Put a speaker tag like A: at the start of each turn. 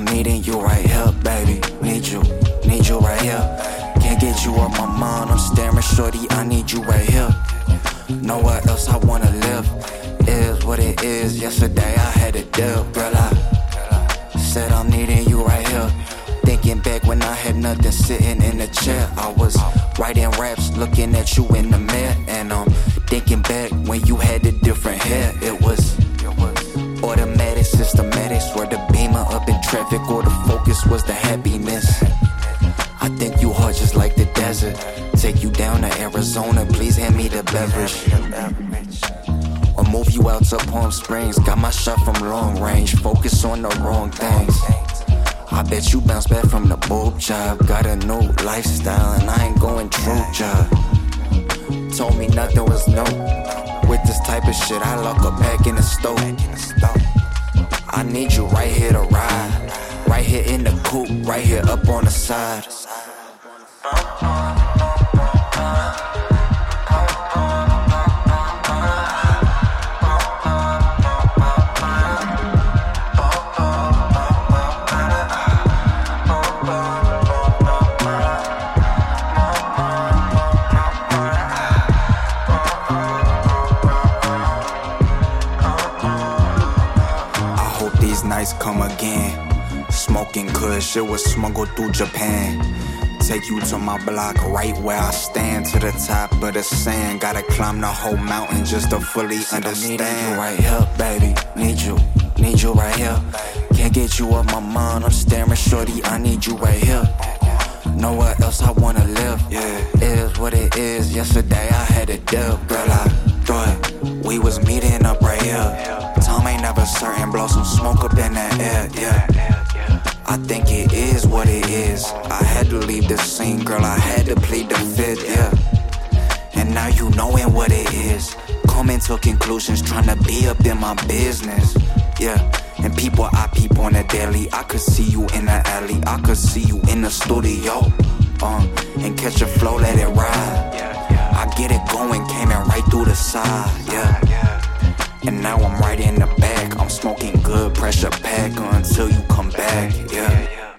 A: I'm needing you right here, baby. Need you, need you right here. Can't get you off my mind. I'm staring, shorty. I need you right here. Nowhere else I wanna live is what it is. Yesterday I had a deal, girl. I said I'm needing you right here. Thinking back when I had nothing, sitting in a chair. I was writing raps, looking at you in the mirror, and I'm thinking back when you had a different hair. It was traffic, or the focus was the happiness. I think you hard just like the desert. Take you down to Arizona, please hand me the beverage. Or move you out to Palm Springs. Got my shot from long range, focus on the wrong things. I bet you bounce back from the boob job. Got a new lifestyle and I ain't going true job. Told me nothing was new. With this type of shit, I lock up back in the stove. I need you right here to ride. Right here in the coupe, right here up on the side. I hope these nights come again. Smoking kush, it was smuggled through Japan. Take you to my block, right where I stand, to the top of the sand. Gotta climb the whole mountain just to fully understand. Need you right here, baby. Need you, need you right here. Can't get you off my mind. I'm staring, shorty. I need you right here. Nowhere else I wanna live. Yeah, is what it is. Yesterday I had a deal, girl. I thought we was meeting up right here. Time ain't never certain. Blow some smoke up in the air. Yeah. I had to leave the scene, girl. I had to plead the fifth. Yeah. And now you knowing what it is. Coming to conclusions, trying to be up in my business. Yeah. And people I peep on the daily. I could see you in the alley. I could see you in the studio. Um, and catch a flow, let it ride. I get it going, came in right through the side. Yeah. And now I'm right in the back. I'm smoking good, pressure pack until you come back. Yeah.